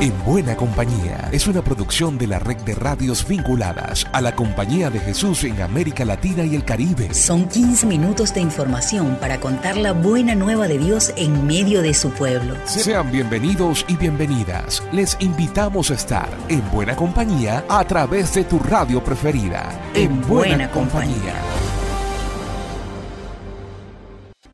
En Buena Compañía es una producción de la red de radios vinculadas a la Compañía de Jesús en América Latina y el Caribe. Son 15 minutos de información para contar la buena nueva de Dios en medio de su pueblo. Sean bienvenidos y bienvenidas. Les invitamos a estar en Buena Compañía a través de tu radio preferida. En, Buena, compañía.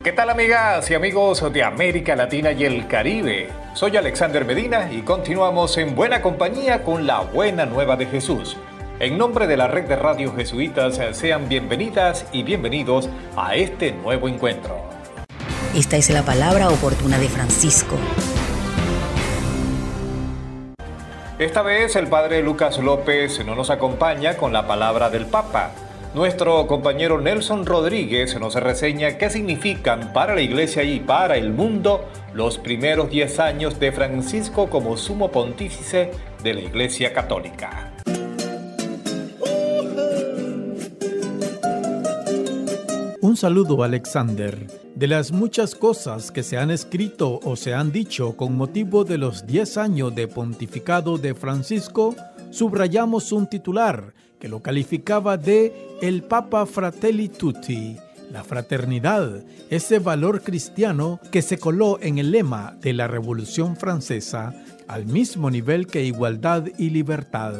¿Qué tal amigas y amigos de América Latina y el Caribe? Soy Alexander Medina y continuamos en buena compañía con la buena nueva de Jesús. En nombre de la red de radios jesuitas, sean bienvenidas y bienvenidos a este nuevo encuentro. Esta es la palabra oportuna de Francisco. Esta vez el padre Lucas López no nos acompaña con la palabra del Papa nuestro compañero Nelson Rodríguez nos reseña qué significan para la Iglesia y para el mundo los primeros 10 años de Francisco como sumo pontífice de la Iglesia Católica. Un saludo Alexander. De las muchas cosas que se han escrito o se han dicho con motivo de los 10 años de pontificado de Francisco, subrayamos un titular que lo calificaba de el Papa Fratelli Tutti, la fraternidad, ese valor cristiano que se coló en el lema de la Revolución Francesa al mismo nivel que igualdad y libertad.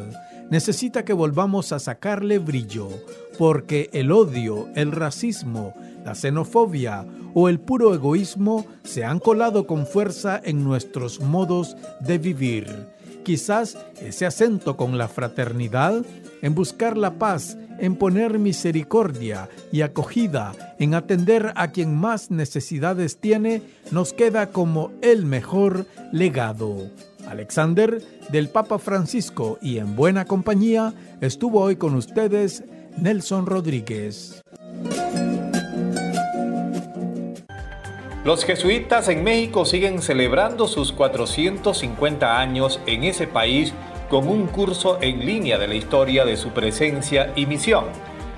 Necesita que volvamos a sacarle brillo, porque el odio, el racismo, la xenofobia o el puro egoísmo se han colado con fuerza en nuestros modos de vivir. Quizás ese acento con la fraternidad en buscar la paz, en poner misericordia y acogida, en atender a quien más necesidades tiene, nos queda como el mejor legado. Alexander del Papa Francisco y en buena compañía estuvo hoy con ustedes Nelson Rodríguez. Los jesuitas en México siguen celebrando sus 450 años en ese país con un curso en línea de la historia de su presencia y misión.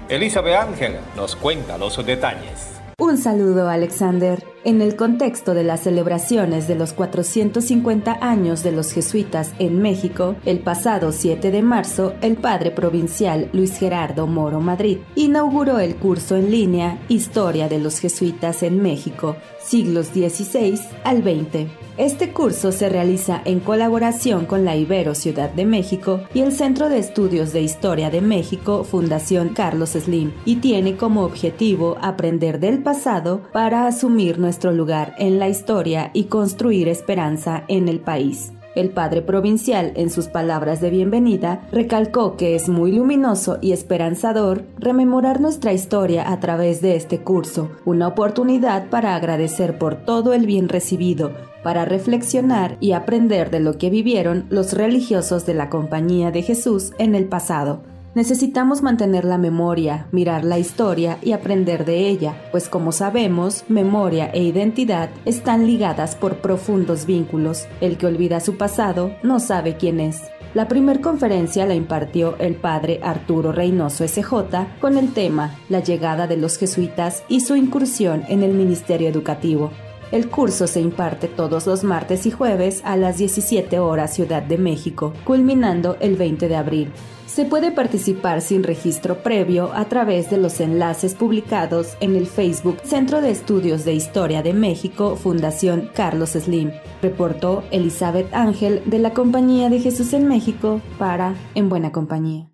Elizabeth Ángel nos cuenta los detalles. Un saludo, Alexander. En el contexto de las celebraciones de los 450 años de los jesuitas en México, el pasado 7 de marzo, el padre provincial Luis Gerardo Moro Madrid inauguró el curso en línea Historia de los jesuitas en México, siglos XVI al XX. Este curso se realiza en colaboración con la Ibero Ciudad de México y el Centro de Estudios de Historia de México, Fundación Carlos Slim, y tiene como objetivo aprender del pasado para asumir nuestro lugar en la historia y construir esperanza en el país. El padre provincial, en sus palabras de bienvenida, recalcó que es muy luminoso y esperanzador rememorar nuestra historia a través de este curso, una oportunidad para agradecer por todo el bien recibido, para reflexionar y aprender de lo que vivieron los religiosos de la Compañía de Jesús en el pasado necesitamos mantener la memoria, mirar la historia y aprender de ella, pues como sabemos, memoria e identidad están ligadas por profundos vínculos. El que olvida su pasado no sabe quién es. La primer conferencia la impartió el padre Arturo Reynoso SJ con el tema La llegada de los jesuitas y su incursión en el ministerio educativo. El curso se imparte todos los martes y jueves a las 17 horas Ciudad de México, culminando el 20 de abril. Se puede participar sin registro previo a través de los enlaces publicados en el Facebook Centro de Estudios de Historia de México, Fundación Carlos Slim, reportó Elizabeth Ángel de la Compañía de Jesús en México para En Buena Compañía.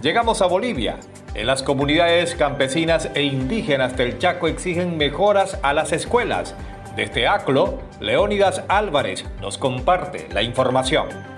Llegamos a Bolivia. En las comunidades campesinas e indígenas del Chaco exigen mejoras a las escuelas. Desde ACLO, Leónidas Álvarez nos comparte la información.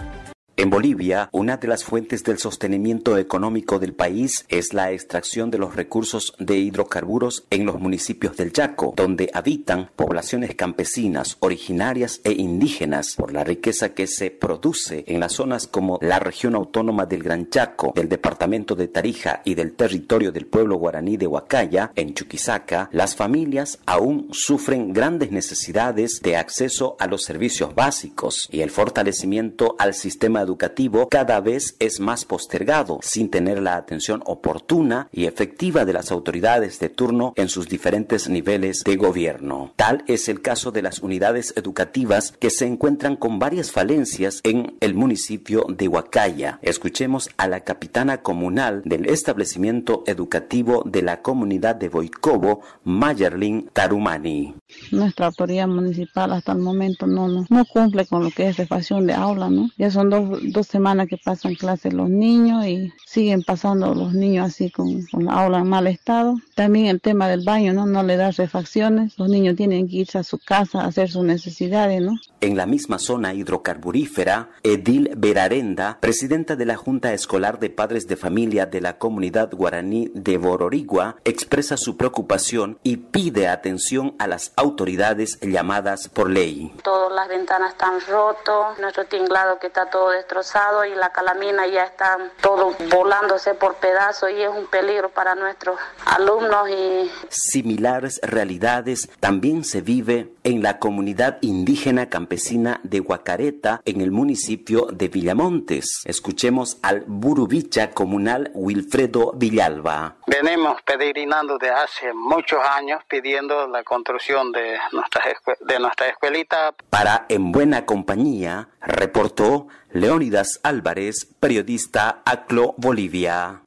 En Bolivia, una de las fuentes del sostenimiento económico del país es la extracción de los recursos de hidrocarburos en los municipios del Chaco, donde habitan poblaciones campesinas, originarias e indígenas, por la riqueza que se produce en las zonas como la región autónoma del Gran Chaco, del departamento de Tarija y del territorio del pueblo guaraní de Huacaya, en Chuquisaca, las familias aún sufren grandes necesidades de acceso a los servicios básicos y el fortalecimiento al sistema educativo cada vez es más postergado, sin tener la atención oportuna y efectiva de las autoridades de turno en sus diferentes niveles de gobierno. Tal es el caso de las unidades educativas que se encuentran con varias falencias en el municipio de Huacaya. Escuchemos a la capitana comunal del establecimiento educativo de la comunidad de Boicobo, Mayerlin Tarumani. Nuestra autoridad municipal hasta el momento no, no, no cumple con lo que es refacción de aula, ¿no? Ya son dos, dos semanas que pasan clases los niños y siguen pasando los niños así con, con aula en mal estado. También el tema del baño, ¿no? No le da refacciones, los niños tienen que irse a su casa a hacer sus necesidades, ¿no? En la misma zona hidrocarburífera, Edil Berarenda, presidenta de la Junta Escolar de Padres de Familia de la comunidad guaraní de Bororigua, expresa su preocupación y pide atención a las autoridades llamadas por ley. Todas las ventanas están rotas, nuestro tinglado que está todo destrozado y la calamina ya está todo volándose por pedazos y es un peligro para nuestros alumnos y similares realidades también se vive en la comunidad indígena campesina de Guacareta en el municipio de Villamontes. Escuchemos al burubicha comunal Wilfredo Villalba. Venimos peregrinando de hace muchos años pidiendo la construcción de nuestra, de nuestra escuelita. Para En Buena Compañía, reportó Leónidas Álvarez, periodista ACLO Bolivia.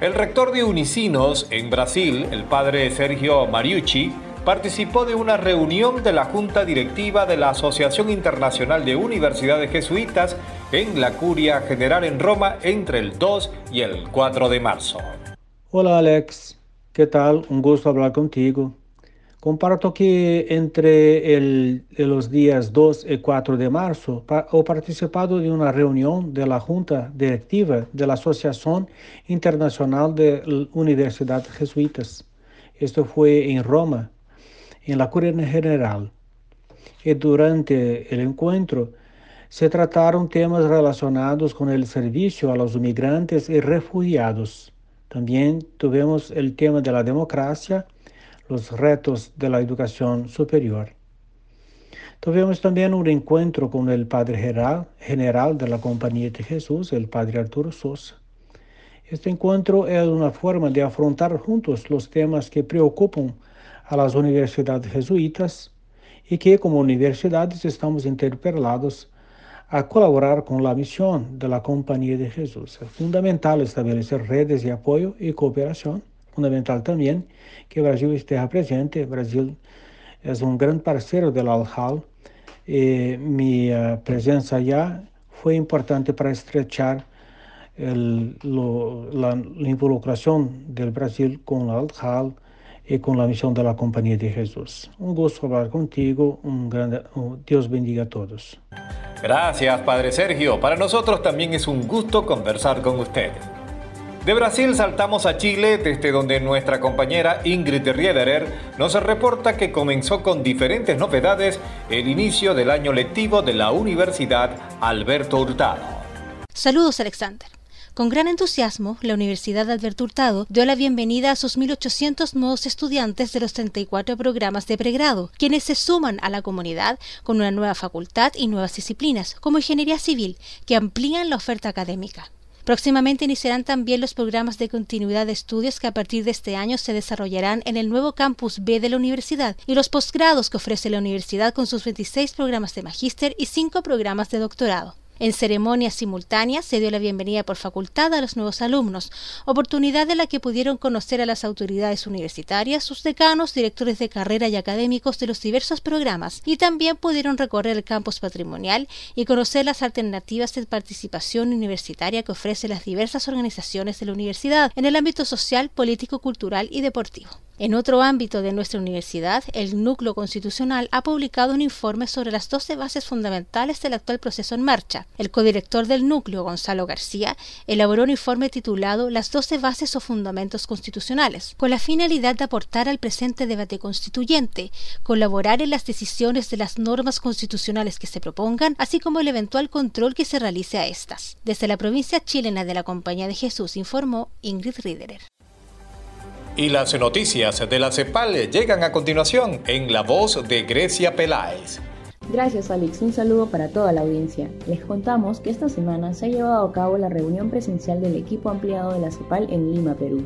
El rector de Unicinos en Brasil, el padre Sergio Mariucci, participó de una reunión de la Junta Directiva de la Asociación Internacional de Universidades Jesuitas en la Curia General en Roma entre el 2 y el 4 de marzo. Hola Alex, ¿qué tal? Un gusto hablar contigo. Comparto que entre el, los días 2 y 4 de marzo he participado de una reunión de la Junta Directiva de la Asociación Internacional de Universidades Jesuitas. Esto fue en Roma, en la Curia General. Y durante el encuentro se trataron temas relacionados con el servicio a los inmigrantes y refugiados. También tuvimos el tema de la democracia los retos de la educación superior. Tuvimos también un encuentro con el Padre general, general de la Compañía de Jesús, el Padre Arturo Sosa. Este encuentro es una forma de afrontar juntos los temas que preocupan a las universidades jesuitas y que como universidades estamos interpelados a colaborar con la misión de la Compañía de Jesús. Es fundamental establecer redes de apoyo y cooperación fundamental también que Brasil esté presente. Brasil es un gran parceiro del ALJAL. Eh, mi uh, presencia allá fue importante para estrechar la, la, involucración del Brasil con el ALJAL y con la misión de la Compañía de Jesús. Un gusto hablar contigo. Un grande, uh, Dios bendiga a todos. Gracias, Padre Sergio. Para nosotros también es un gusto conversar con usted. De Brasil saltamos a Chile, desde donde nuestra compañera Ingrid Riederer nos reporta que comenzó con diferentes novedades el inicio del año lectivo de la Universidad Alberto Hurtado. Saludos, Alexander. Con gran entusiasmo, la Universidad Alberto Hurtado dio la bienvenida a sus 1.800 nuevos estudiantes de los 34 programas de pregrado, quienes se suman a la comunidad con una nueva facultad y nuevas disciplinas, como ingeniería civil, que amplían la oferta académica. Próximamente iniciarán también los programas de continuidad de estudios que a partir de este año se desarrollarán en el nuevo campus B de la universidad y los posgrados que ofrece la universidad con sus 26 programas de magíster y 5 programas de doctorado. En ceremonia simultánea se dio la bienvenida por facultad a los nuevos alumnos, oportunidad de la que pudieron conocer a las autoridades universitarias, sus decanos, directores de carrera y académicos de los diversos programas, y también pudieron recorrer el campus patrimonial y conocer las alternativas de participación universitaria que ofrecen las diversas organizaciones de la universidad en el ámbito social, político, cultural y deportivo. En otro ámbito de nuestra universidad, el Núcleo Constitucional ha publicado un informe sobre las 12 bases fundamentales del actual proceso en marcha. El codirector del núcleo, Gonzalo García, elaboró un informe titulado Las 12 bases o fundamentos constitucionales, con la finalidad de aportar al presente debate constituyente, colaborar en las decisiones de las normas constitucionales que se propongan, así como el eventual control que se realice a estas. Desde la provincia chilena de la Compañía de Jesús informó Ingrid Riederer. Y las noticias de la CEPAL llegan a continuación en la voz de Grecia Peláez. Gracias Alex, un saludo para toda la audiencia. Les contamos que esta semana se ha llevado a cabo la reunión presencial del equipo ampliado de la CEPAL en Lima, Perú.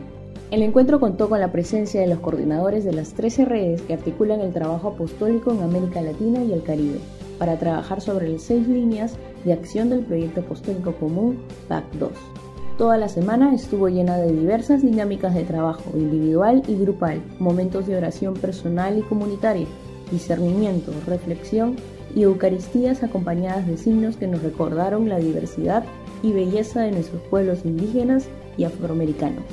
El encuentro contó con la presencia de los coordinadores de las 13 redes que articulan el trabajo apostólico en América Latina y el Caribe, para trabajar sobre las seis líneas de acción del proyecto apostólico común PAC 2. Toda la semana estuvo llena de diversas dinámicas de trabajo individual y grupal, momentos de oración personal y comunitaria, discernimiento, reflexión y Eucaristías acompañadas de signos que nos recordaron la diversidad y belleza de nuestros pueblos indígenas y afroamericanos.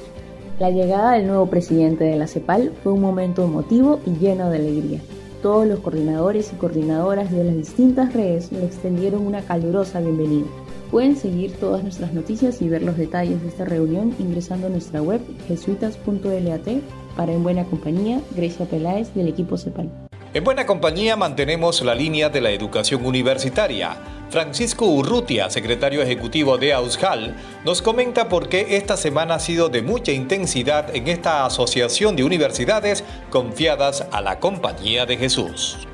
La llegada del nuevo presidente de la CEPAL fue un momento emotivo y lleno de alegría. Todos los coordinadores y coordinadoras de las distintas redes le extendieron una calurosa bienvenida. Pueden seguir todas nuestras noticias y ver los detalles de esta reunión ingresando a nuestra web jesuitas.lat para En Buena Compañía, Grecia Peláez del equipo CEPAL. En buena compañía mantenemos la línea de la educación universitaria. Francisco Urrutia, secretario ejecutivo de AUSJAL, nos comenta por qué esta semana ha sido de mucha intensidad en esta asociación de universidades confiadas a la Compañía de Jesús.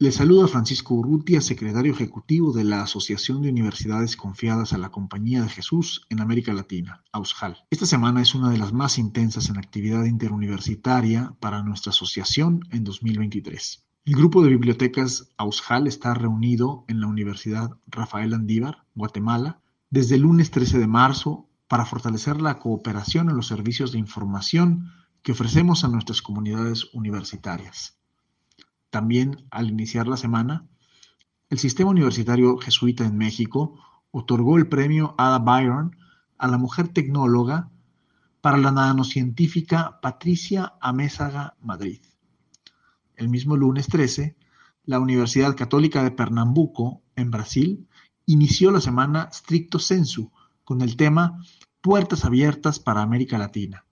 Le saluda Francisco Urrutia, secretario ejecutivo de la Asociación de Universidades Confiadas a la Compañía de Jesús en América Latina, AUSJAL. Esta semana es una de las más intensas en actividad interuniversitaria para nuestra asociación en 2023. El grupo de bibliotecas AUSJAL está reunido en la Universidad Rafael Andívar, Guatemala, desde el lunes 13 de marzo para fortalecer la cooperación en los servicios de información que ofrecemos a nuestras comunidades universitarias. También, al iniciar la semana, el Sistema Universitario Jesuita en México otorgó el premio Ada Byron a la mujer tecnóloga para la nanocientífica Patricia Amézaga Madrid. El mismo lunes 13, la Universidad Católica de Pernambuco, en Brasil, inició la semana Stricto Sensu con el tema Puertas abiertas para América Latina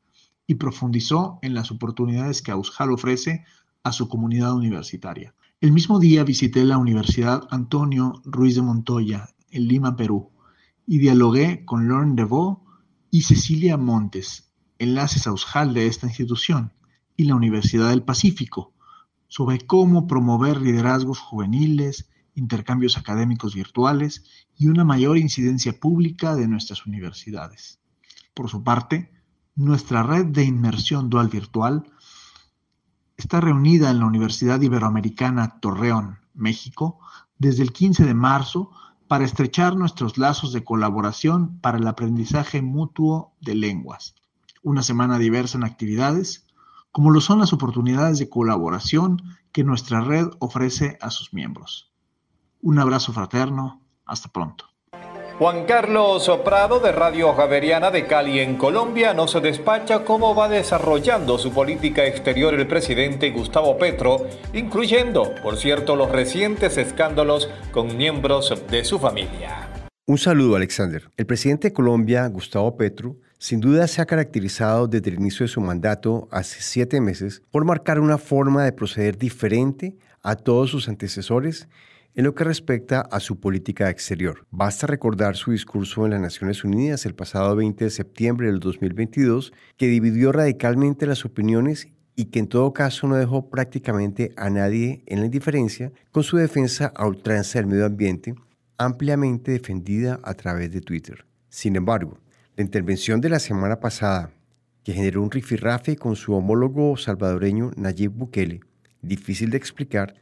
y profundizó en las oportunidades que Aushal ofrece a su comunidad universitaria. El mismo día visité la Universidad Antonio Ruiz de Montoya en Lima, Perú, y dialogué con Lauren DeVoe y Cecilia Montes, enlaces ausjal de esta institución, y la Universidad del Pacífico, sobre cómo promover liderazgos juveniles, intercambios académicos virtuales y una mayor incidencia pública de nuestras universidades. Por su parte, nuestra red de inmersión dual virtual está reunida en la Universidad Iberoamericana Torreón, México, desde el 15 de marzo para estrechar nuestros lazos de colaboración para el aprendizaje mutuo de lenguas. Una semana diversa en actividades, como lo son las oportunidades de colaboración que nuestra red ofrece a sus miembros. Un abrazo fraterno, hasta pronto. Juan Carlos Soprado de Radio Javeriana de Cali en Colombia nos despacha cómo va desarrollando su política exterior el presidente Gustavo Petro, incluyendo, por cierto, los recientes escándalos con miembros de su familia. Un saludo, Alexander. El presidente de Colombia, Gustavo Petro, sin duda se ha caracterizado desde el inicio de su mandato hace siete meses por marcar una forma de proceder diferente a todos sus antecesores en lo que respecta a su política exterior. Basta recordar su discurso en las Naciones Unidas el pasado 20 de septiembre del 2022, que dividió radicalmente las opiniones y que en todo caso no dejó prácticamente a nadie en la indiferencia con su defensa a ultranza del medio ambiente, ampliamente defendida a través de Twitter. Sin embargo, la intervención de la semana pasada, que generó un rifirrafe con su homólogo salvadoreño Nayib Bukele, difícil de explicar,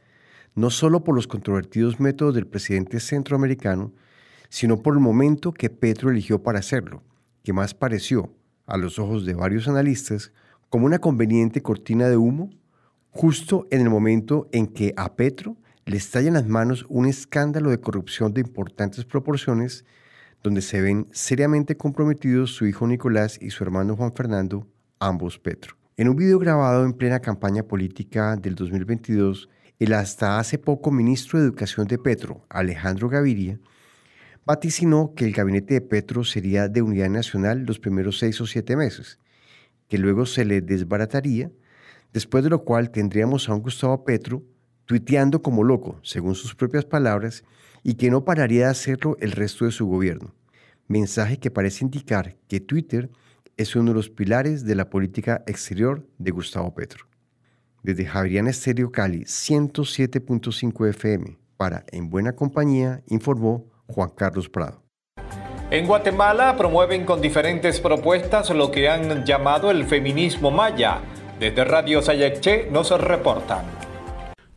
no solo por los controvertidos métodos del presidente centroamericano, sino por el momento que Petro eligió para hacerlo, que más pareció, a los ojos de varios analistas, como una conveniente cortina de humo, justo en el momento en que a Petro le estalla en las manos un escándalo de corrupción de importantes proporciones, donde se ven seriamente comprometidos su hijo Nicolás y su hermano Juan Fernando, ambos Petro. En un video grabado en plena campaña política del 2022, el hasta hace poco ministro de Educación de Petro, Alejandro Gaviria, vaticinó que el gabinete de Petro sería de unidad nacional los primeros seis o siete meses, que luego se le desbarataría, después de lo cual tendríamos a un Gustavo Petro tuiteando como loco, según sus propias palabras, y que no pararía de hacerlo el resto de su gobierno. Mensaje que parece indicar que Twitter es uno de los pilares de la política exterior de Gustavo Petro desde Javeriana Estéreo Cali 107.5 FM, Para En Buena Compañía, informó Juan Carlos Prado. En Guatemala promueven con diferentes propuestas lo que han llamado el feminismo maya. Desde Radio Sayache nos reportan.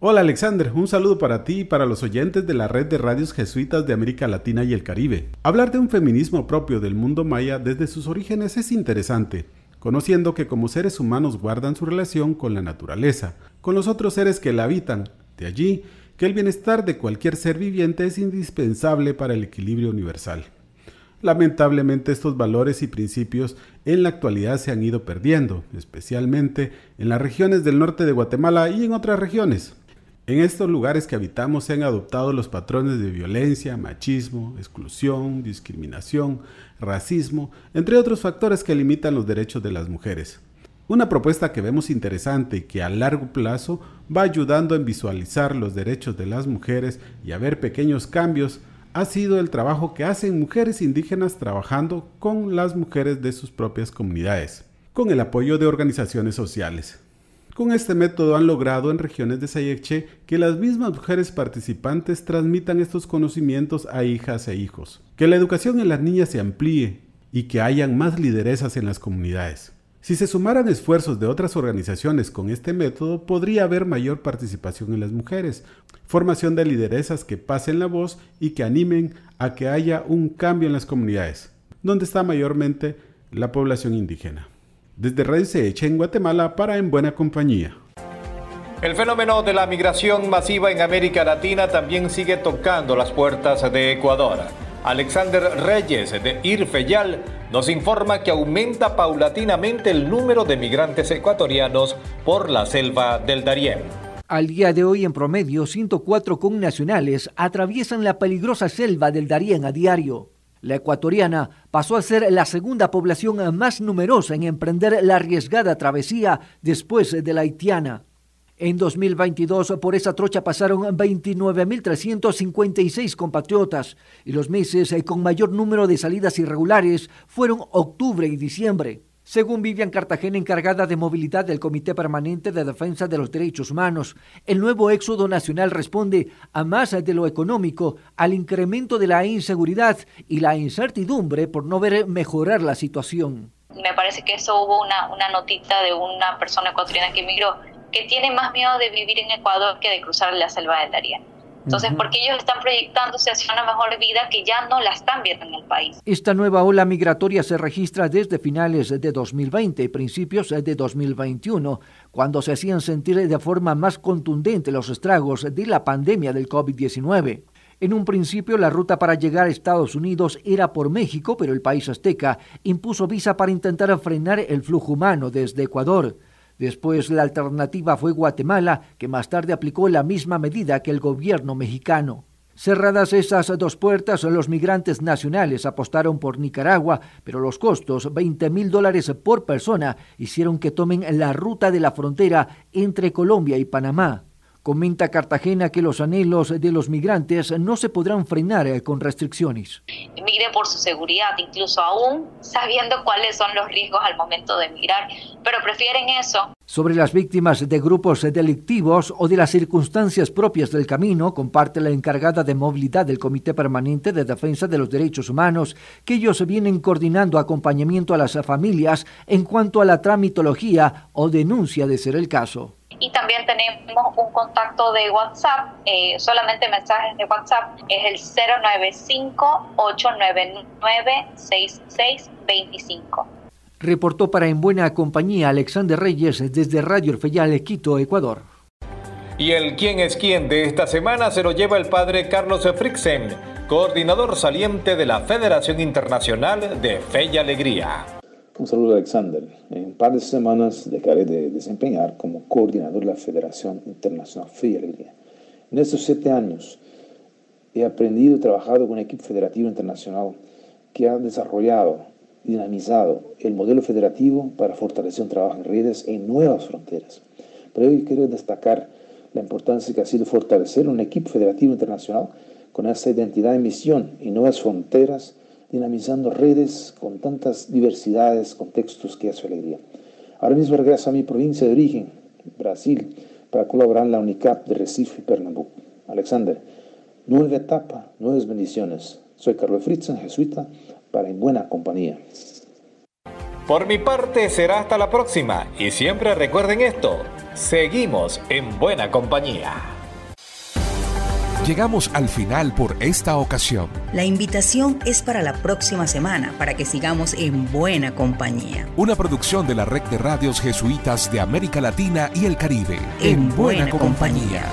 Hola Alexander, un saludo para ti y para los oyentes de la red de radios jesuitas de América Latina y el Caribe. Hablar de un feminismo propio del mundo maya desde sus orígenes es interesante, conociendo que como seres humanos guardan su relación con la naturaleza, con los otros seres que la habitan. De allí que el bienestar de cualquier ser viviente es indispensable para el equilibrio universal. Lamentablemente estos valores y principios en la actualidad se han ido perdiendo, especialmente en las regiones del norte de Guatemala y en otras regiones. En estos lugares que habitamos se han adoptado los patrones de violencia, machismo, exclusión, discriminación, racismo, entre otros factores que limitan los derechos de las mujeres. Una propuesta que vemos interesante y que a largo plazo va ayudando en visualizar los derechos de las mujeres y a ver pequeños cambios ha sido el trabajo que hacen mujeres indígenas trabajando con las mujeres de sus propias comunidades, con el apoyo de organizaciones sociales. Con este método han logrado en regiones de Sayeche que las mismas mujeres participantes transmitan estos conocimientos a hijas e hijos, que la educación en las niñas se amplíe y que hayan más lideresas en las comunidades. Si se sumaran esfuerzos de otras organizaciones con este método, podría haber mayor participación en las mujeres, formación de lideresas que pasen la voz y que animen a que haya un cambio en las comunidades, donde está mayormente la población indígena. Desde Radio echa en Guatemala para En Buena Compañía. El fenómeno de la migración masiva en América Latina también sigue tocando las puertas de Ecuador. Alexander Reyes de Irfeyal nos informa que aumenta paulatinamente el número de migrantes ecuatorianos por la selva del Darién. Al día de hoy, en promedio, 104 connacionales atraviesan la peligrosa selva del Darién a diario. La ecuatoriana pasó a ser la segunda población más numerosa en emprender la arriesgada travesía después de la haitiana. En 2022 por esa trocha pasaron 29.356 compatriotas y los meses eh, con mayor número de salidas irregulares fueron octubre y diciembre. Según Vivian Cartagena, encargada de movilidad del Comité Permanente de Defensa de los Derechos Humanos, el nuevo éxodo nacional responde a más de lo económico, al incremento de la inseguridad y la incertidumbre por no ver mejorar la situación. Me parece que eso hubo una, una notita de una persona ecuatoriana que emigró que tienen más miedo de vivir en Ecuador que de cruzar la selva del Darién. Entonces, porque ellos están proyectándose hacia una mejor vida que ya no la están viendo en el país. Esta nueva ola migratoria se registra desde finales de 2020 y principios de 2021, cuando se hacían sentir de forma más contundente los estragos de la pandemia del COVID-19. En un principio la ruta para llegar a Estados Unidos era por México, pero el país azteca impuso visa para intentar frenar el flujo humano desde Ecuador. Después la alternativa fue Guatemala, que más tarde aplicó la misma medida que el gobierno mexicano. Cerradas esas dos puertas, los migrantes nacionales apostaron por Nicaragua, pero los costos, 20 mil dólares por persona, hicieron que tomen la ruta de la frontera entre Colombia y Panamá. Comenta Cartagena que los anhelos de los migrantes no se podrán frenar eh, con restricciones. Migren por su seguridad, incluso aún sabiendo cuáles son los riesgos al momento de emigrar, pero prefieren eso. Sobre las víctimas de grupos delictivos o de las circunstancias propias del camino, comparte la encargada de movilidad del Comité Permanente de Defensa de los Derechos Humanos que ellos vienen coordinando acompañamiento a las familias en cuanto a la tramitología o denuncia de ser el caso y también tenemos un contacto de WhatsApp, eh, solamente mensajes de WhatsApp, es el 095-899-6625. Reportó para En Buena Compañía Alexander Reyes desde Radio Orfeyal, Quito, Ecuador. Y el quién es quién de esta semana se lo lleva el padre Carlos Frixen, coordinador saliente de la Federación Internacional de Fe y Alegría. Un saludo, Alexander. En un par de semanas dejaré de desempeñar como coordinador de la Federación Internacional Alegría. En estos siete años he aprendido y trabajado con un equipo federativo internacional que ha desarrollado y dinamizado el modelo federativo para fortalecer un trabajo en redes en nuevas fronteras. Pero hoy quiero destacar la importancia que ha sido fortalecer un equipo federativo internacional con esa identidad y misión y nuevas fronteras dinamizando redes con tantas diversidades, contextos que su alegría. Ahora mismo regreso a mi provincia de origen, Brasil, para colaborar en la UNICAP de Recife y Pernambuco. Alexander, Nueva etapa, nuevas bendiciones. Soy Carlos Fritzen, jesuita, para En Buena Compañía. Por mi parte será hasta la próxima y siempre recuerden esto, seguimos en buena compañía. Llegamos al final por esta ocasión. La invitación es para la próxima semana para que sigamos en buena compañía. Una producción de la Red de Radios Jesuitas de América Latina y el Caribe. En, buena, compañía.